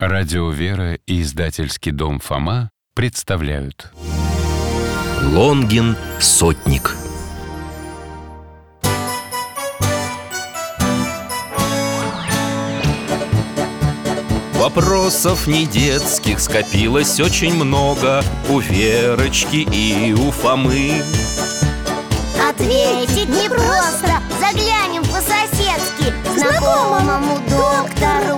Радио «Вера» и издательский дом «Фома» представляют. Лонгин Сотник Вопросов не детских скопилось очень много У Верочки и у Фомы. Ответить непросто Заглянем по-соседски. Знакомому доктору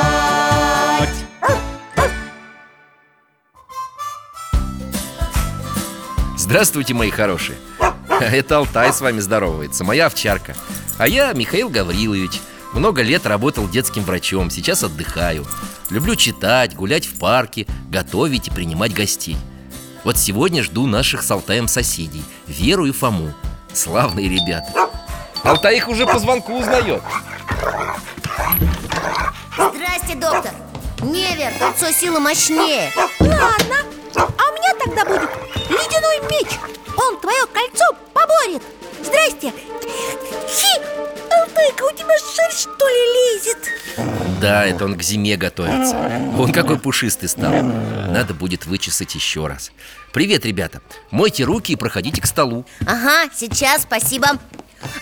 Здравствуйте, мои хорошие. Это Алтай с вами здоровается, моя овчарка. А я Михаил Гаврилович. Много лет работал детским врачом, сейчас отдыхаю. Люблю читать, гулять в парке, готовить и принимать гостей. Вот сегодня жду наших с Алтаем соседей Веру и Фому. Славные ребята. Алтай их уже по звонку узнает. Здрасте, доктор. Невер, кольцо силы мощнее. Ладно, а у меня тогда будет? Ледяной меч! Он твое кольцо поборет! Здрасте! Хи! Алтайка, у тебя шерсть что ли лезет? Да, это он к зиме готовится. Он какой пушистый стал. Надо будет вычесать еще раз. Привет, ребята. Мойте руки и проходите к столу. Ага, сейчас, спасибо.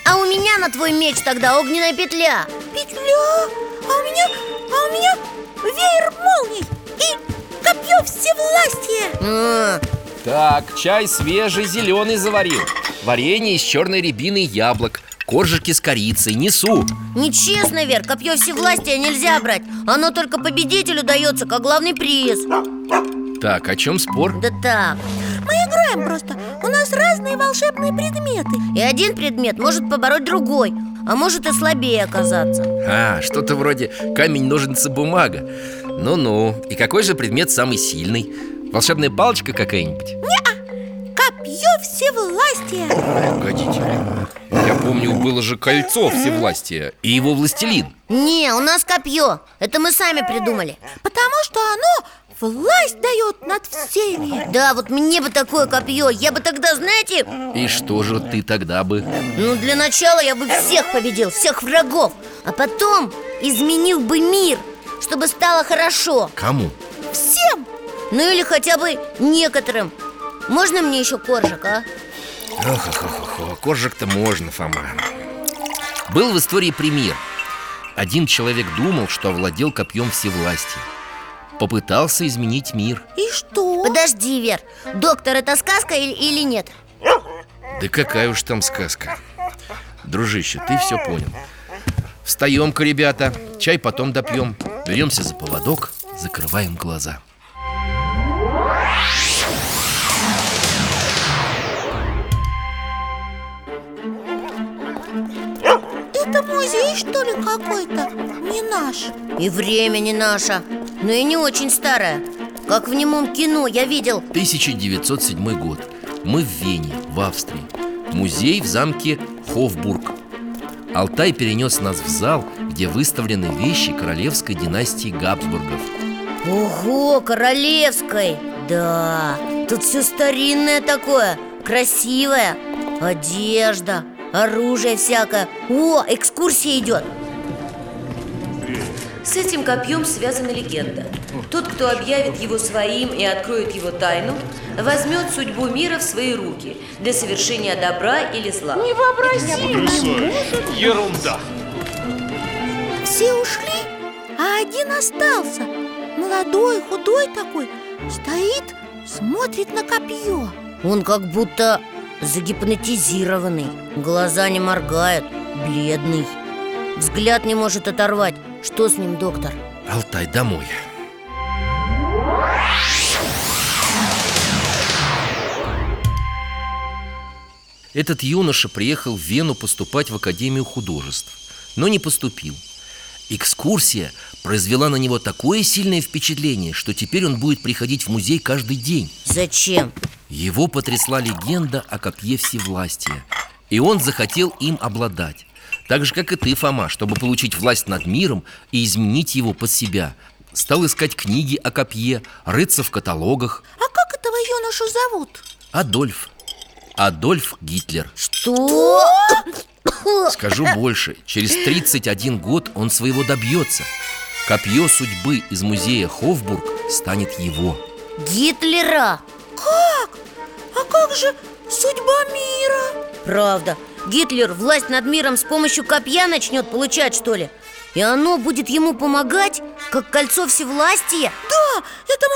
А у меня на твой меч тогда огненная петля. Петля, а у меня, а у меня веер молний. И копье всевластия А, Так, чай свежий, зеленый заварил. Варенье из черной рябины и яблок. Коржики с корицей, несу. Нечестно, Вер, копье всевластия нельзя брать. Оно только победителю дается, как главный приз. Так, о чем спор? Да так. Мы играем просто. У нас разные волшебные предметы. И один предмет может побороть другой А может и слабее оказаться. А, что-то вроде камень, ножницы, бумага Ну-ну, и какой же предмет самый сильный? Волшебная палочка какая-нибудь? Копье всевластия. Погодите. Я помню, было же кольцо всевластия И его властелин. Не, у нас копье. Это мы сами придумали. Потому что оно власть дает над всеми. Да, вот мне бы такое копье. Я бы тогда, знаете, И что же ты тогда бы? ну для начала я бы всех победил Всех врагов. А потом изменил бы мир Чтобы стало хорошо. Кому? Всем. Ну или хотя бы некоторым. Можно мне еще коржик, а? ох ох ох ох коржик-то можно, Фома. Был в истории пример. Один человек думал, что овладел копьем всевластия. Попытался изменить мир. И что? Подожди, Вер Доктор, это сказка или, или нет? Да какая уж там сказка. Дружище, ты все понял. Встаем-ка, ребята Чай потом допьем Беремся за поводок Закрываем глаза. Это музей, что ли, какой-то? Не наш. И время не наше. Но и не очень старое. Как в немом кино я видел. 1907 год. Мы в Вене, в Австрии. Музей в замке Хофбург. Алтай перенес нас в зал, где выставлены вещи королевской династии Габсбургов. Ого, королевской! Да, тут все старинное такое Красивое. Одежда, оружие всякое. О, экскурсия идет С этим копьем связана легенда. Тот, кто объявит его своим и откроет его тайну, возьмет судьбу мира в свои руки для совершения добра или зла. Ерунда. Все ушли, а один остался. Молодой, худой такой Стоит, смотрит на копье. Он как будто загипнотизированный Глаза не моргают, бледный. Взгляд не может оторвать. Что с ним, доктор? Алтай, домой. Этот юноша приехал в Вену поступать в Академию художеств, но не поступил. Экскурсия произвела на него такое сильное впечатление, что теперь он будет приходить в музей каждый день Зачем? Его потрясла легенда о копье всевластия И он захотел им обладать Так же, как и ты, Фома, чтобы получить власть над миром и изменить его под себя Стал искать книги о копье, рыться в каталогах А как этого юношу зовут? Адольф Адольф Гитлер Что? Скажу больше, через 31 год он своего добьется Копье судьбы из музея Хофбург станет его Гитлера? Как? А как же судьба мира? Правда Гитлер власть над миром с помощью копья начнет получать, что ли? И оно будет ему помогать, как кольцо всевластия? Да, этому,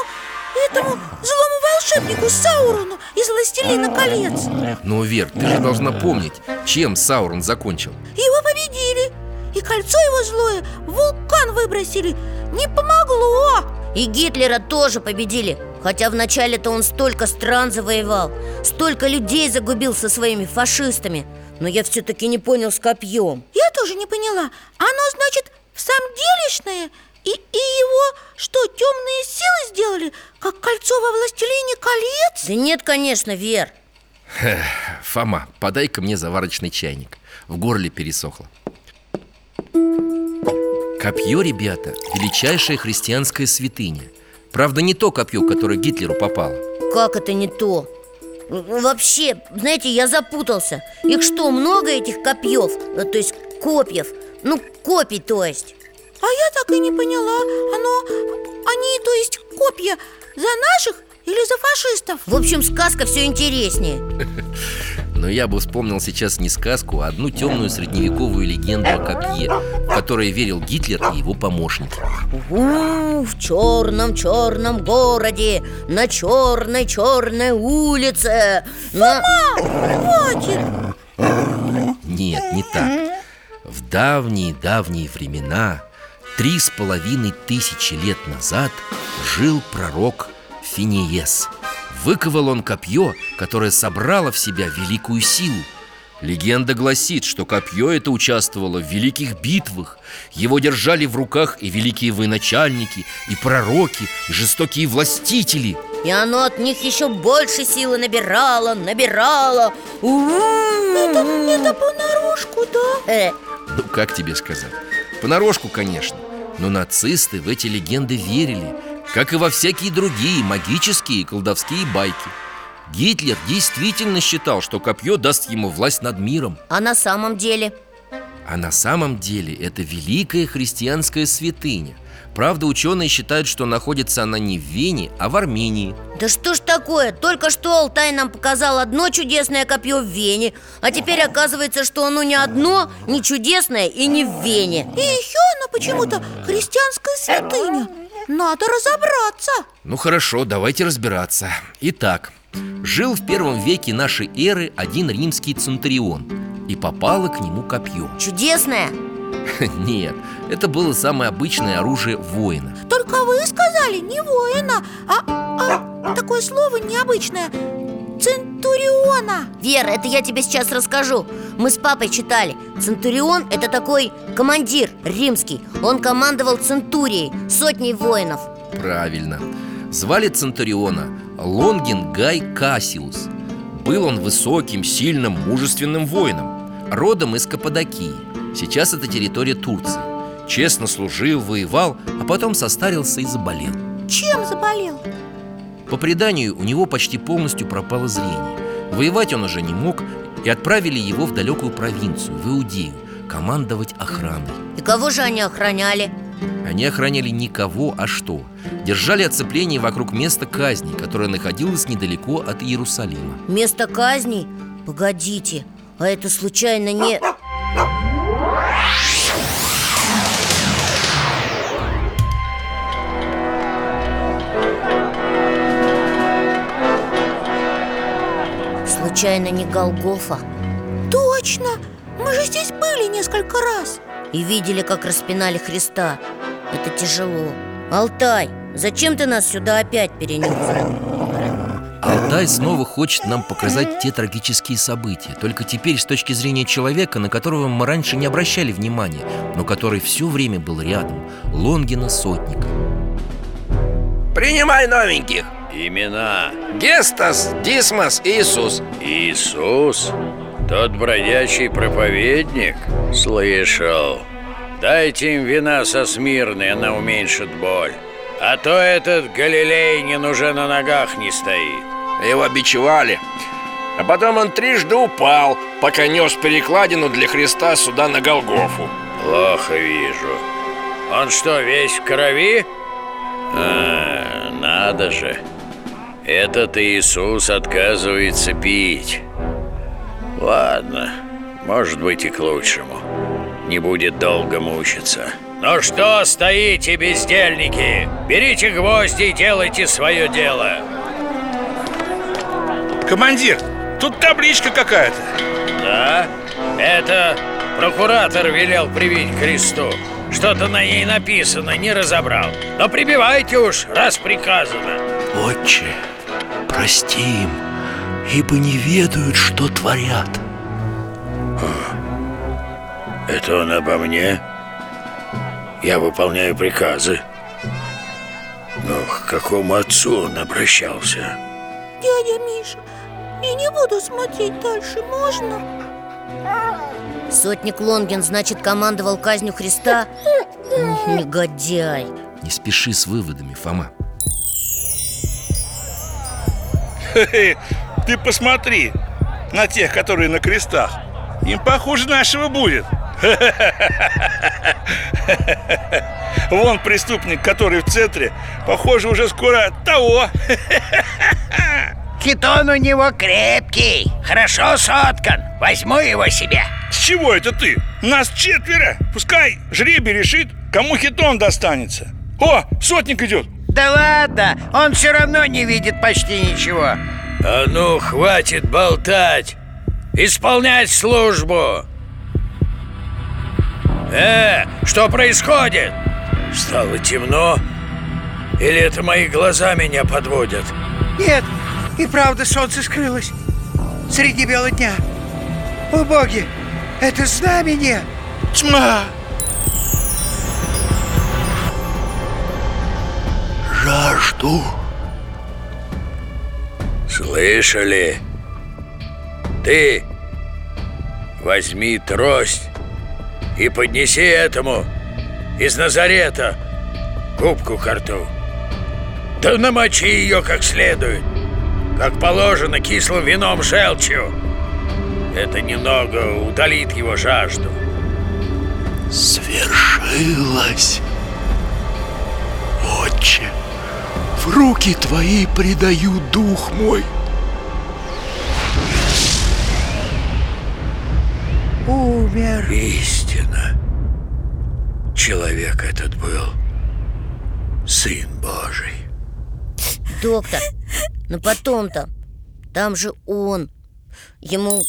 этому злому волшебнику Саурону из «Властелина колец» Но, Вер, ты же должна помнить, чем Саурон закончил. Его победили И кольцо его злое в вулкан выбросили. Не помогло. И Гитлера тоже победили Хотя вначале-то он столько стран завоевал Столько людей загубил со своими фашистами. Но я все-таки не понял с копьем Я тоже не поняла. Оно, значит, в самом делешное? И, и его что, темные сделали? Как кольцо во «Властелине колец»? Да нет, конечно, Вер Фома, подай-ка мне заварочный чайник В горле пересохло Копье, ребята, величайшая христианская святыня Правда, не то копье, которое Гитлеру попало Как это не то? Вообще, знаете, я запутался Их что, много этих копьев? Ну, То есть копьев Ну, копий, то есть А я так и не поняла. Оно, они, то есть копья, за наших или за фашистов? В общем, сказка все интереснее. Но я бы вспомнил сейчас не сказку, а одну темную средневековую легенду о копье В которой верил Гитлер и его помощники. У, в черном-черном городе На черной-черной улице. На... Хватит! Нет, не так. В давние-давние времена Три с половиной тысячи лет назад Жил пророк Финиес. Выковал он копье, которое собрало в себя великую силу. Легенда гласит, что копье это участвовало в великих битвах. Его держали в руках и великие военачальники, и пророки, и жестокие властители. И оно от них еще больше силы набирало, набирало. Это, это понарошку, да? э, Ну, как тебе сказать? Понарошку, конечно Но нацисты в эти легенды верили Как и во всякие другие магические и колдовские байки. Гитлер действительно считал, что копье даст ему власть над миром. А на самом деле? А на самом деле это великая христианская святыня Правда, ученые считают, что находится она не в Вене, а в Армении. Да что ж такое? Только что Алтай нам показал одно чудесное копье в Вене А теперь оказывается, что оно не одно, не чудесное и не в Вене. И еще она почему-то христианская святыня. Надо разобраться. Ну хорошо, давайте разбираться. Итак, жил в первом веке нашей эры один римский центурион И попало к нему копье. Чудесное? Нет, это было самое обычное оружие воина Только вы сказали не воина, а, а такое слово необычное. Центуриона. Вера, это я тебе сейчас расскажу. Мы с папой читали. Центурион – это такой командир римский. Он командовал центурией, сотней воинов. Правильно. Звали Центуриона Лонгин Гай Кассиус Был он высоким, сильным, мужественным воином Родом из Каппадокии Сейчас это территория Турции Честно служил, воевал, а потом состарился и заболел Чем заболел? По преданию, у него почти полностью пропало зрение Воевать он уже не мог И отправили его в далекую провинцию, в Иудею Командовать охраной И кого же они охраняли? Они охраняли никого, а что? Держали оцепление вокруг места казни, которое находилось недалеко от Иерусалима Место казней? Погодите, а это случайно не... Случайно не Голгофа? Точно! Мы же здесь были несколько раз И видели, как распинали Христа Это тяжело Алтай, зачем ты нас сюда опять перенес? Алтай снова хочет нам показать те трагические события Только теперь с точки зрения человека, на которого мы раньше не обращали внимания Но который все время был рядом Лонгина Сотника Принимай новеньких Имена. Гестас, Дисмос Иисус. Иисус? Тот бродячий проповедник? Слышал. Дайте им вина со смирной, она уменьшит боль. А то этот Галилейнин уже на ногах не стоит. Его бичевали. А потом он трижды упал Пока нес перекладину для Христа сюда на Голгофу. Плохо вижу. Он что, весь в крови? А, надо же Этот Иисус отказывается пить. Ладно, может быть и к лучшему. Не будет долго мучиться. Ну что стоите, бездельники? Берите гвозди и делайте свое дело! Командир, тут табличка какая-то. Да? Это прокуратор велел привить к кресту. Что-то на ней написано, не разобрал. Но прибивайте уж, раз приказано. Отче, прости им, ибо не ведают, что творят. Это он обо мне? Я выполняю приказы Но к какому отцу он обращался? Дядя Миша, я не буду смотреть дальше, можно? Сотник Лонгин, значит, командовал казнью Христа? Негодяй Не спеши с выводами, Фома Ты посмотри на тех, которые на крестах. Им похуже нашего будет. Вон преступник, который в центре Похоже, уже скоро того. Хитон у него крепкий, хорошо соткан. Возьму его себе. С чего это ты? Нас четверо. Пускай жребий решит, кому хитон достанется. О, сотник идет Да ладно, он все равно не видит почти ничего. А ну, хватит болтать Исполнять службу Э, что происходит? Стало темно? Или это мои глаза меня подводят? Нет, и правда солнце скрылось. Среди бела дня. О боги, это знамение. Тьма Жажду. Слышали? Ты возьми трость и поднеси этому из Назарета губку ко рту. Да намочи ее как следует, как положено кислым вином желчью. Это немного утолит его жажду. Свершилось. Отче, в руки твои предаю дух мой. Умер. Истина. Человек этот был Сын Божий. Доктор, но потом-то Там же он Ему...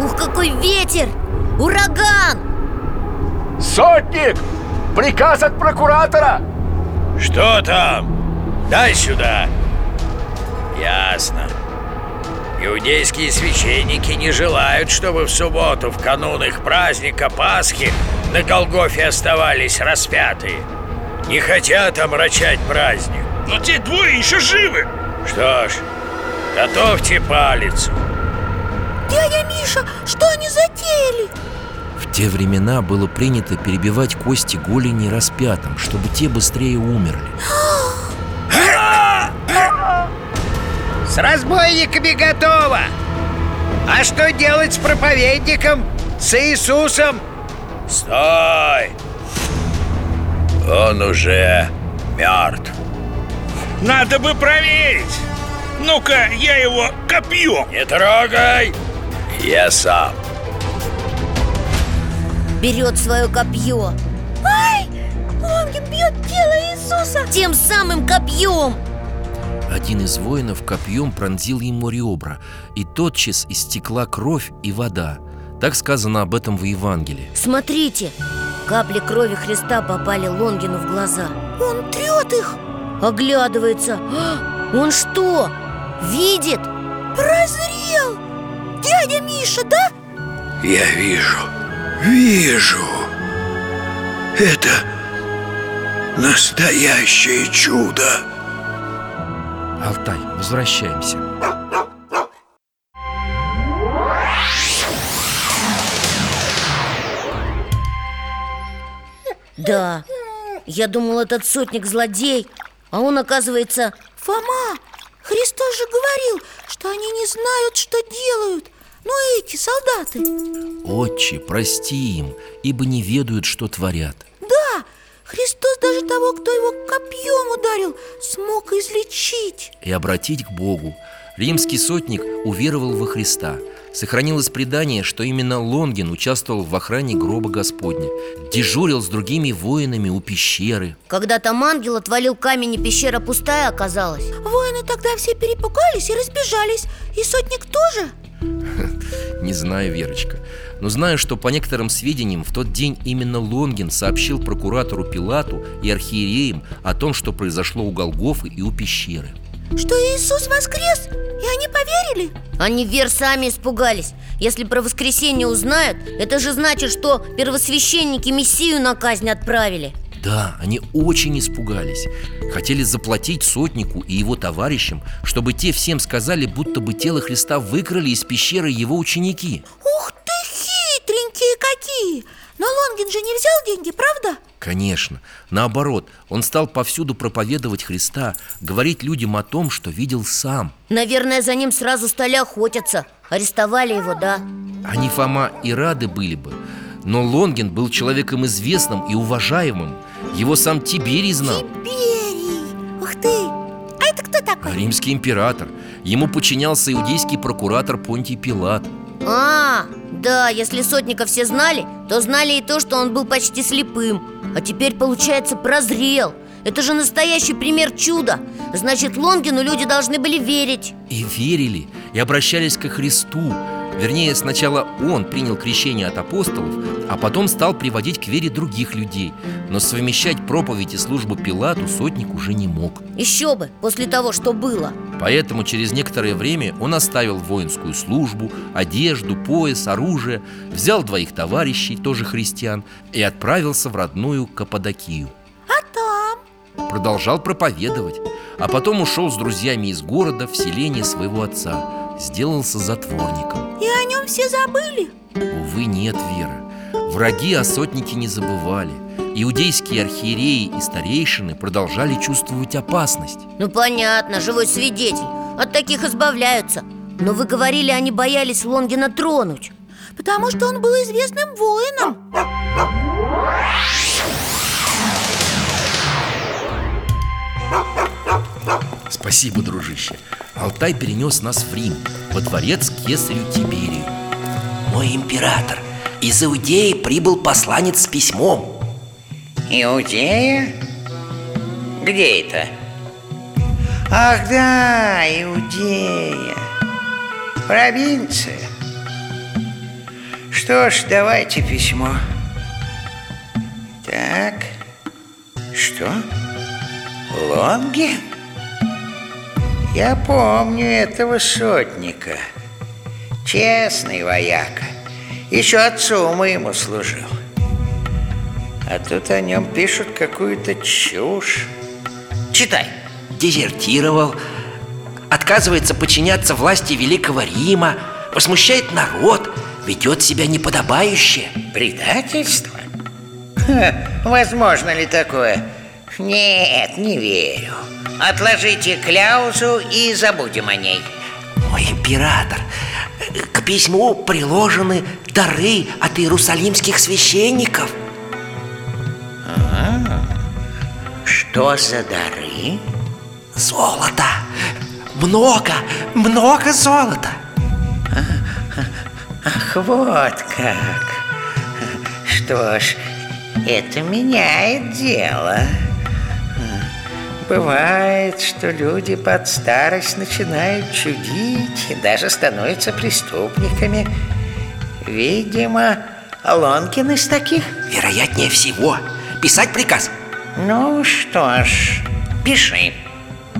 Ух, какой ветер! Ураган! Сотник! Приказ от прокуратора! Что там? Дай сюда. Ясно. Иудейские священники не желают, чтобы в субботу, в канун их праздника Пасхи, на Голгофе оставались распятые. Не хотят омрачать праздник. Но те двое еще живы Что ж, готовьте палец. Дядя Миша, что они затеяли? В те времена было принято перебивать кости голени распятым, чтобы те быстрее умерли С разбойниками готово. А что делать с проповедником? С Иисусом? Стой! Он уже мертв. Надо бы проверить Ну-ка, я его копьем Не трогай! Я сам. Берет свое копье. Ай! Лонгин бьет тело Иисуса! Тем самым копьем. Один из воинов копьем пронзил ему ребра И тотчас истекла кровь и вода. Так сказано об этом в Евангелии. Смотрите, капли крови Христа попали Лонгину в глаза. Он трет их! Оглядывается. А, Он что, видит? Прозрел! Дядя Миша, да? Я вижу, вижу. Это настоящее чудо. Алтай, возвращаемся Да, я думал, этот сотник злодей А он, оказывается, Фома, Христос же говорил, что они не знают, что делают Ну эти солдаты? Отче, прости им, ибо не ведают, что творят. Да, Христос даже того, кто его копьем ударил, смог излечить. И обратить к Богу. Римский сотник уверовал во Христа. Сохранилось предание, что именно Лонгин участвовал в охране гроба Господня Дежурил с другими воинами у пещеры. Когда там ангел отвалил камень и пещера пустая оказалась. Воины тогда все перепугались и разбежались. И сотник тоже? Не знаю, Верочка Но знаю, что по некоторым сведениям В тот день именно Лонгин сообщил прокуратору Пилату и архиереям О том, что произошло у Голгофы и у пещеры Что Иисус воскрес? И они поверили? Они вер сами испугались Если про воскресенье узнают Это же значит, что первосвященники Мессию на казнь отправили Да, они очень испугались. Хотели заплатить сотнику и его товарищам Чтобы те всем сказали, будто бы тело Христа выкрали из пещеры его ученики. Ух ты, хитренькие какие! Но Лонгин же не взял деньги, правда? Конечно, наоборот, он стал повсюду проповедовать Христа Говорить людям о том, что видел сам. Наверное, за ним сразу стали охотиться. Арестовали его, да. Они, Фома, и рады были бы Но Лонгин был человеком известным и уважаемым Его сам Тиберий знал. Тиберий! Ух ты! А это кто такой? Римский император. Ему подчинялся иудейский прокуратор Понтий Пилат. А, да, если сотника все знали То знали и то, что он был почти слепым. А теперь, получается, прозрел. Это же настоящий пример чуда. Значит, Лонгину люди должны были верить. И верили, и обращались ко Христу Вернее, сначала он принял крещение от апостолов А потом стал приводить к вере других людей. Но совмещать проповедь и службу Пилату сотник уже не мог. Еще бы, после того, что было. Поэтому через некоторое время он оставил воинскую службу, одежду, пояс, оружие Взял двоих товарищей, тоже христиан И отправился в родную Каппадокию. А там? Продолжал проповедовать А потом ушел с друзьями из города в селение своего отца Сделался затворником. И о нем все забыли? Увы, нет, Вера. Враги о сотнике не забывали. Иудейские архиереи и старейшины продолжали чувствовать опасность. Ну понятно, живой свидетель. От таких избавляются. Но вы говорили, они боялись Лонгина тронуть. Потому что он был известным воином. Спасибо, дружище Алтай перенес нас в Рим Во дворец к кесарю Тиберию Мой император, из Иудеи прибыл посланец с письмом Иудея? Где это? Ах да, Иудея Провинция Что ж, давайте письмо Так Что? Лонгин? Я помню этого сотника. Честный вояка Еще отцу моему служил. А тут о нем пишут какую-то чушь. Читай. Дезертировал. Отказывается подчиняться власти Великого Рима. Возмущает народ. Ведет себя неподобающе. Предательство? Ха, возможно ли такое? Нет, не верю Отложите кляузу и забудем о ней. Мой император К письму приложены дары от иерусалимских священников. А, Что за дары? Золото. Много, много золота. Ах, вот как. Что ж, это меняет дело Бывает, что люди под старость начинают чудить и даже становятся преступниками. Видимо, Лонкин из таких? Вероятнее всего Писать приказ Ну что ж, пиши.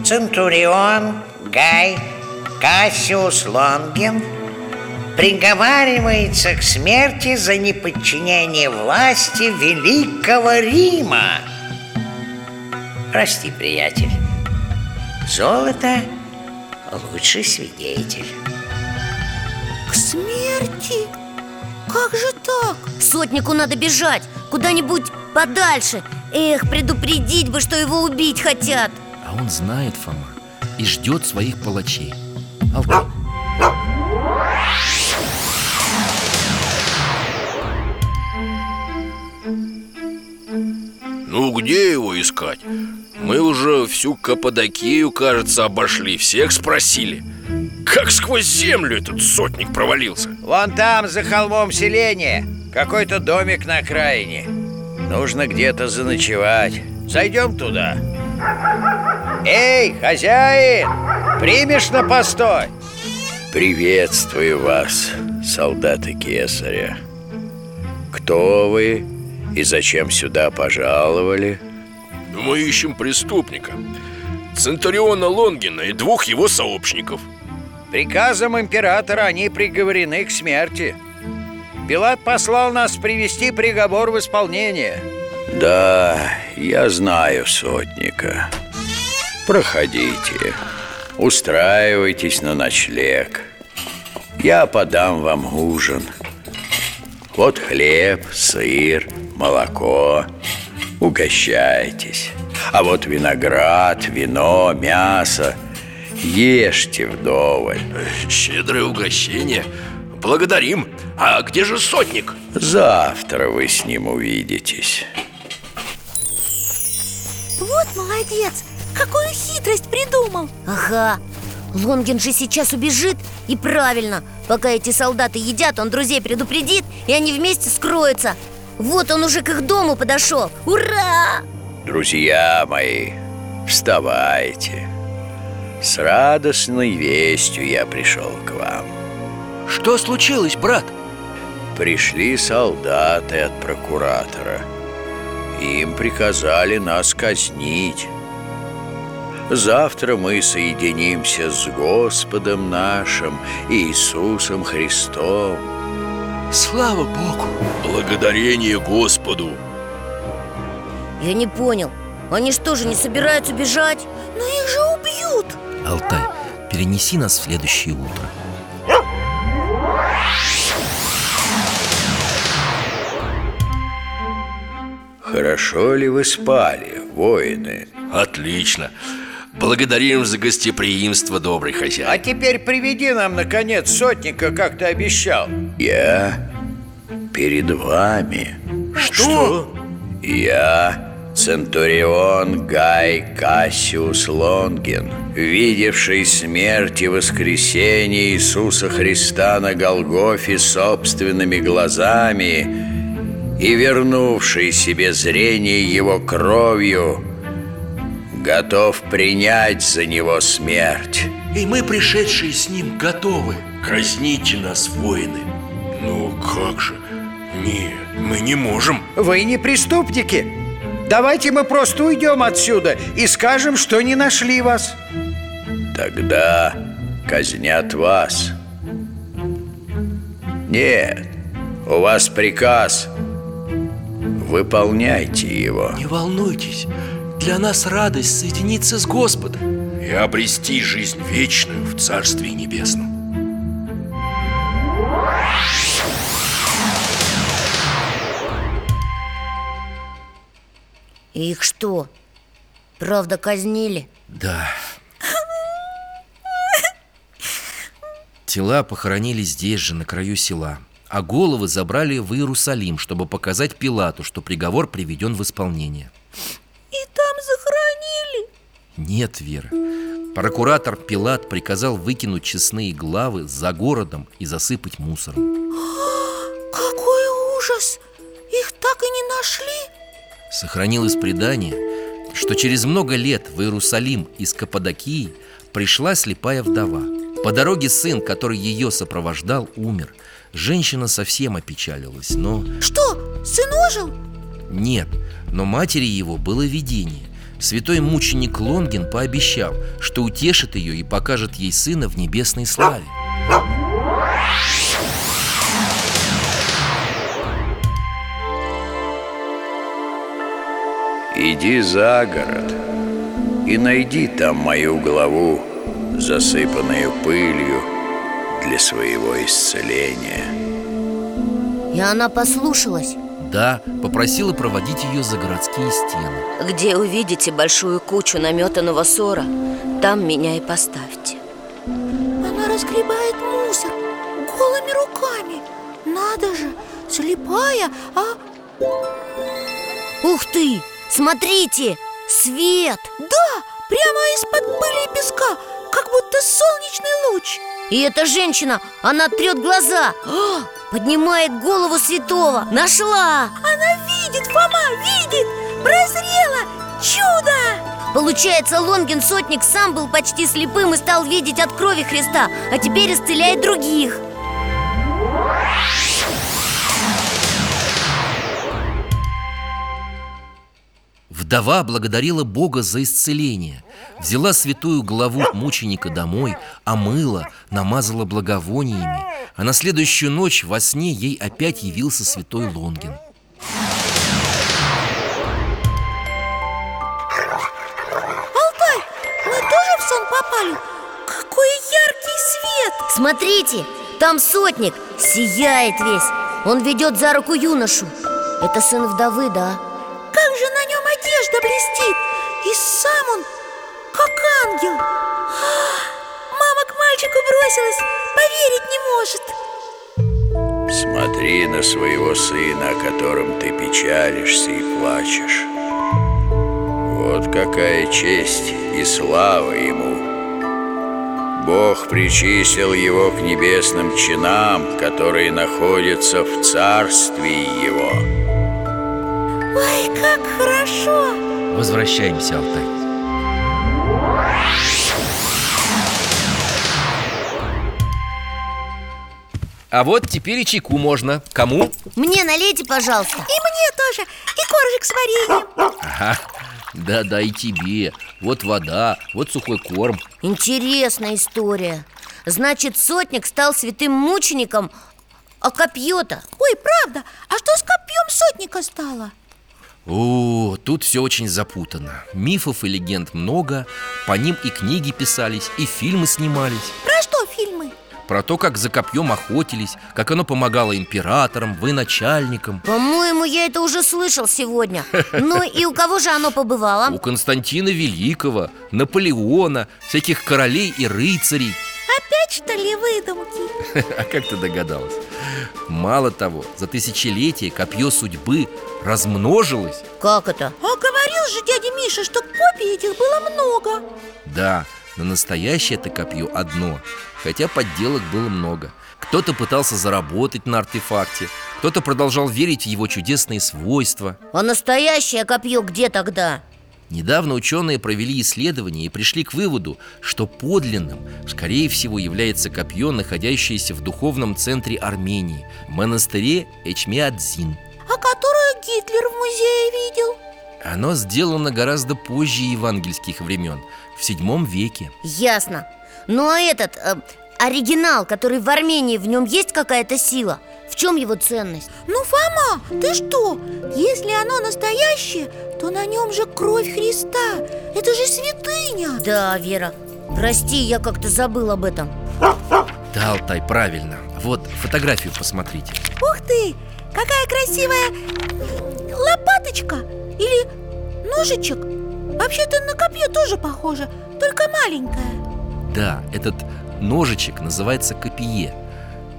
Центурион Гай Кассиус Лонгин приговаривается к смерти за неподчинение власти Великого Рима. Прости, приятель. Золото – лучший свидетель. К смерти? Как же так? Сотнику надо бежать Куда-нибудь подальше Эх, предупредить бы, что его убить хотят А он знает, Фома, и ждет своих палачей Алтай, Ну, где его искать? Мы уже всю Каппадокию, кажется, обошли Всех спросили Как сквозь землю этот сотник провалился Вон там, за холмом селения Какой-то домик на окраине Нужно где-то заночевать Зайдем туда Эй, хозяин! Примешь на постой? Приветствую вас, солдаты Кесаря Кто вы и зачем сюда пожаловали? Мы ищем преступника. Центуриона Лонгина и двух его сообщников. Приказом императора они приговорены к смерти. Пилат послал нас привести приговор в исполнение. Да, я знаю сотника. Проходите Устраивайтесь на ночлег. Я подам вам ужин. Вот хлеб, сыр, молоко. Угощайтесь. А вот виноград, вино, мясо Ешьте вдоволь. Щедрое угощение. Благодарим. А где же сотник? Завтра вы с ним увидитесь. Вот молодец! Какую хитрость придумал! Ага. Лонгин же сейчас убежит. И правильно. Пока эти солдаты едят, он друзей предупредит И они вместе скроются Вот он уже к их дому подошел. Ура! Друзья мои, вставайте. С радостной вестью я пришел к вам. Что случилось, брат? Пришли солдаты от прокуратора. Им приказали нас казнить. Завтра мы соединимся с Господом нашим Иисусом Христом Слава Богу! Благодарение Господу Я не понял Они что же не собираются бежать? Но их же убьют! Алтай, перенеси нас в следующее утро Хорошо ли вы спали, воины? Отлично Благодарим за гостеприимство, добрый хозяин А теперь приведи нам, наконец, сотника, как ты обещал. Я перед вами. Что? Я Центурион Гай Кассиус Лонгин Видевший смерть и воскресение Иисуса Христа на Голгофе собственными глазами И вернувший себе зрение Его кровью Готов принять за Него смерть. И мы, пришедшие с ним, готовы. Казните нас, воины. Ну как же? Нет, мы не можем. Вы не преступники. Давайте мы просто уйдем отсюда И скажем, что не нашли вас. Тогда казнят вас. Нет, у вас приказ. Выполняйте его. Не волнуйтесь Для нас радость соединиться с Господом И обрести жизнь вечную в Царстве Небесном Их что, правда казнили? Да Тела похоронили здесь же, на краю села А головы забрали в Иерусалим, чтобы показать Пилату, что приговор приведен в исполнение? Нет, Вера Прокуратор Пилат приказал выкинуть честные главы за городом и засыпать мусором Какой ужас! Их так и не нашли? Сохранилось предание, что через много лет в Иерусалим из Каппадокии пришла слепая вдова По дороге сын, который ее сопровождал, умер Женщина совсем опечалилась, но... Что, сын ожил? Нет, но матери его было видение Святой мученик Лонгин пообещал, что утешит ее и покажет ей сына в небесной славе Иди за город и найди там мою главу, засыпанную пылью для своего исцеления. И она послушалась Да, попросила проводить ее за городские стены Где увидите большую кучу наметанного ссора, там меня и поставьте Она разгребает мусор голыми руками Надо же, слепая, а... Ух ты! Смотрите! Свет! Да, прямо из-под пыли и песка Как будто солнечный луч И эта женщина, она трет глаза О, Поднимает голову святого Нашла! Она видит, Фома, видит! Прозрела! Чудо! Получается, Лонгин Сотник сам был почти слепым и стал видеть от крови Христа А теперь исцеляет других Вдова благодарила Бога за исцеление Взяла святую главу мученика домой Омыла, намазала благовониями А на следующую ночь во сне ей опять явился святой Лонгин Алтай, мы тоже в сон попали? Какой яркий свет! Смотрите, там сотник Сияет весь Он ведет за руку юношу Это сын вдовы, да? Блестит! И сам он, как ангел! Мама к мальчику бросилась, поверить не может Смотри на своего сына, о котором ты печалишься и плачешь Вот какая честь и слава ему Бог причислил его к небесным чинам, которые находятся в царстве его Ой, как хорошо! Возвращаемся, Алтай. А вот теперь и чайку можно. Кому? Мне налейте, пожалуйста. И мне тоже, и коржик с вареньем. Ага, да-да и тебе. Вот вода, вот сухой корм. Интересная история. Значит, сотник стал святым мучеником А копье-то? Ой, правда, а что с копьем сотника стало? О, тут все очень запутано Мифов и легенд много По ним и книги писались, и фильмы снимались Про что фильмы? Про то, как за копьем охотились Как оно помогало императорам, военачальникам По-моему, я это уже слышал сегодня Ну и у кого же оно побывало? У Константина Великого, Наполеона, всяких королей и рыцарей Опять что ли выдумки? А как ты догадалась? Мало того, за тысячелетия копье судьбы размножилось Как это? А говорил же дядя Миша, что копий этих было много Да, но настоящее это копье одно Хотя подделок было много Кто-то пытался заработать на артефакте Кто-то продолжал верить в его чудесные свойства А настоящее копье где тогда? Недавно ученые провели исследование и пришли к выводу, что подлинным, скорее всего, является копье, находящееся в духовном центре Армении, в монастыре Эчмиадзин. А которую Гитлер в музее видел? Оно сделано гораздо позже евангельских времен, в седьмом веке. Ясно Ну а этот, э, оригинал, который в Армении, в нем есть какая-то сила? В чем его ценность? Ну, Фома, ты что? Если оно настоящее, то на нем же кровь Христа. Это же святыня. Да, Вера, прости, я как-то забыл об этом. Да, Алтай, правильно. Вот, фотографию посмотрите. Ух ты, какая красивая лопаточка Или ножичек. Вообще-то на копье тоже похоже, только маленькое Да, этот ножичек называется копье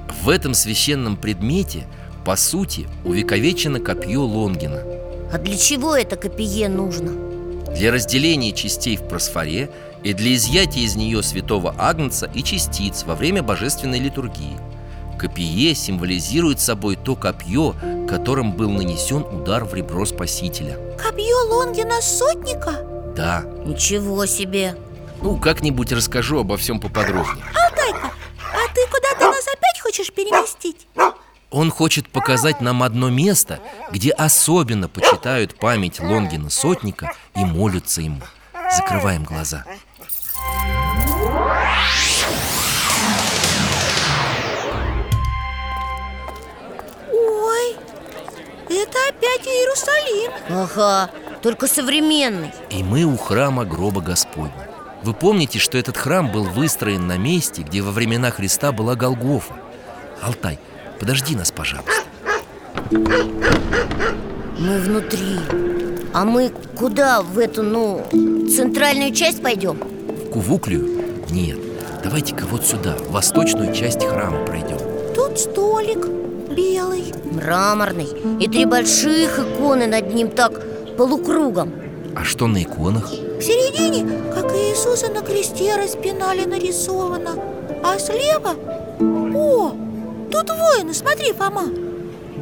В этом священном предмете, по сути, увековечено копье Лонгина. А для чего это копье нужно? Для разделения частей в просфоре и для изъятия из нее святого Агнца и частиц во время божественной литургии. Копье символизирует собой то копье, которым был нанесен удар в ребро Спасителя. Копье Лонгина сотника? Да, Ничего себе! Ну как-нибудь расскажу обо всем поподробнее. Алтайка, а ты опять хочешь переместить? Он хочет показать нам одно место, где особенно почитают память Лонгина Сотника и молятся ему. Закрываем глаза. Ой, это опять Иерусалим Ага, только современный И мы у храма гроба Господня. Вы помните, что этот храм был выстроен на месте, где во времена Христа была Голгофа? Алтай, подожди нас, пожалуйста. Мы внутри А мы куда в эту, ну, центральную часть пойдем? В Кувуклию? Нет. Давайте-ка вот сюда, в восточную часть храма пройдем. Тут столик белый Мраморный И три больших иконы над ним так полукругом А что на иконах? В середине, как Иисуса на кресте распинали, нарисовано А слева... О, тут воины, смотри, Фома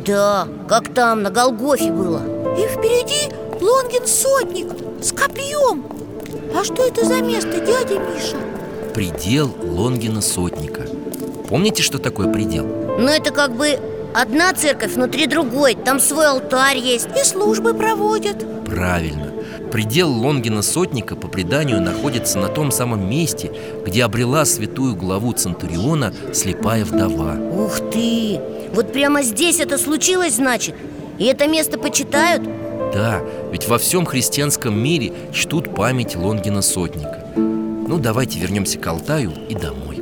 Да, как там, на Голгофе было И впереди Лонгин Сотник с копьем А что это за место, дядя Миша? Предел Лонгина Сотника. Помните, что такое предел? Ну, это как бы одна церковь внутри другой Там свой алтарь есть И службы проводят Правильно. Предел Лонгина Сотника по преданию находится на том самом месте, где обрела святую главу Центуриона слепая вдова. Ух ты! Вот прямо здесь это случилось, значит? И это место почитают? Да, ведь во всем христианском мире чтут память Лонгина Сотника. Ну, давайте вернемся к Алтаю и домой.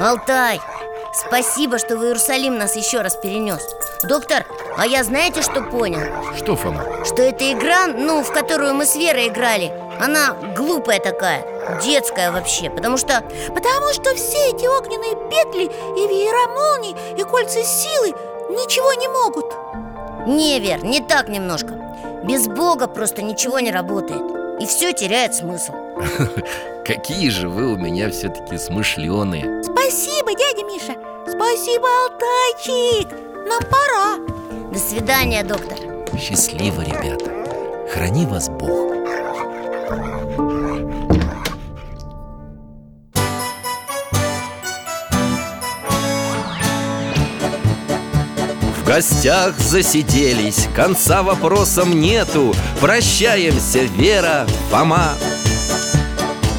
Алтай, спасибо, что в Иерусалим нас еще раз перенес Доктор, а я знаете, что понял? Что, Фома? Что эта игра, ну, в которую мы с Верой играли Она глупая такая, детская вообще Потому что... Потому что все эти огненные петли и веера молний и кольца силы ничего не могут Не, Вер, не так немножко Без Бога просто ничего не работает И все теряет смысл Какие же вы у меня все-таки смышленые. Спасибо, дядя Миша. Спасибо, Алтайчик. Нам пора. До свидания, доктор. Счастливо, ребята. Храни вас Бог. В гостях засиделись, конца вопросам нету. Прощаемся, Вера, Фома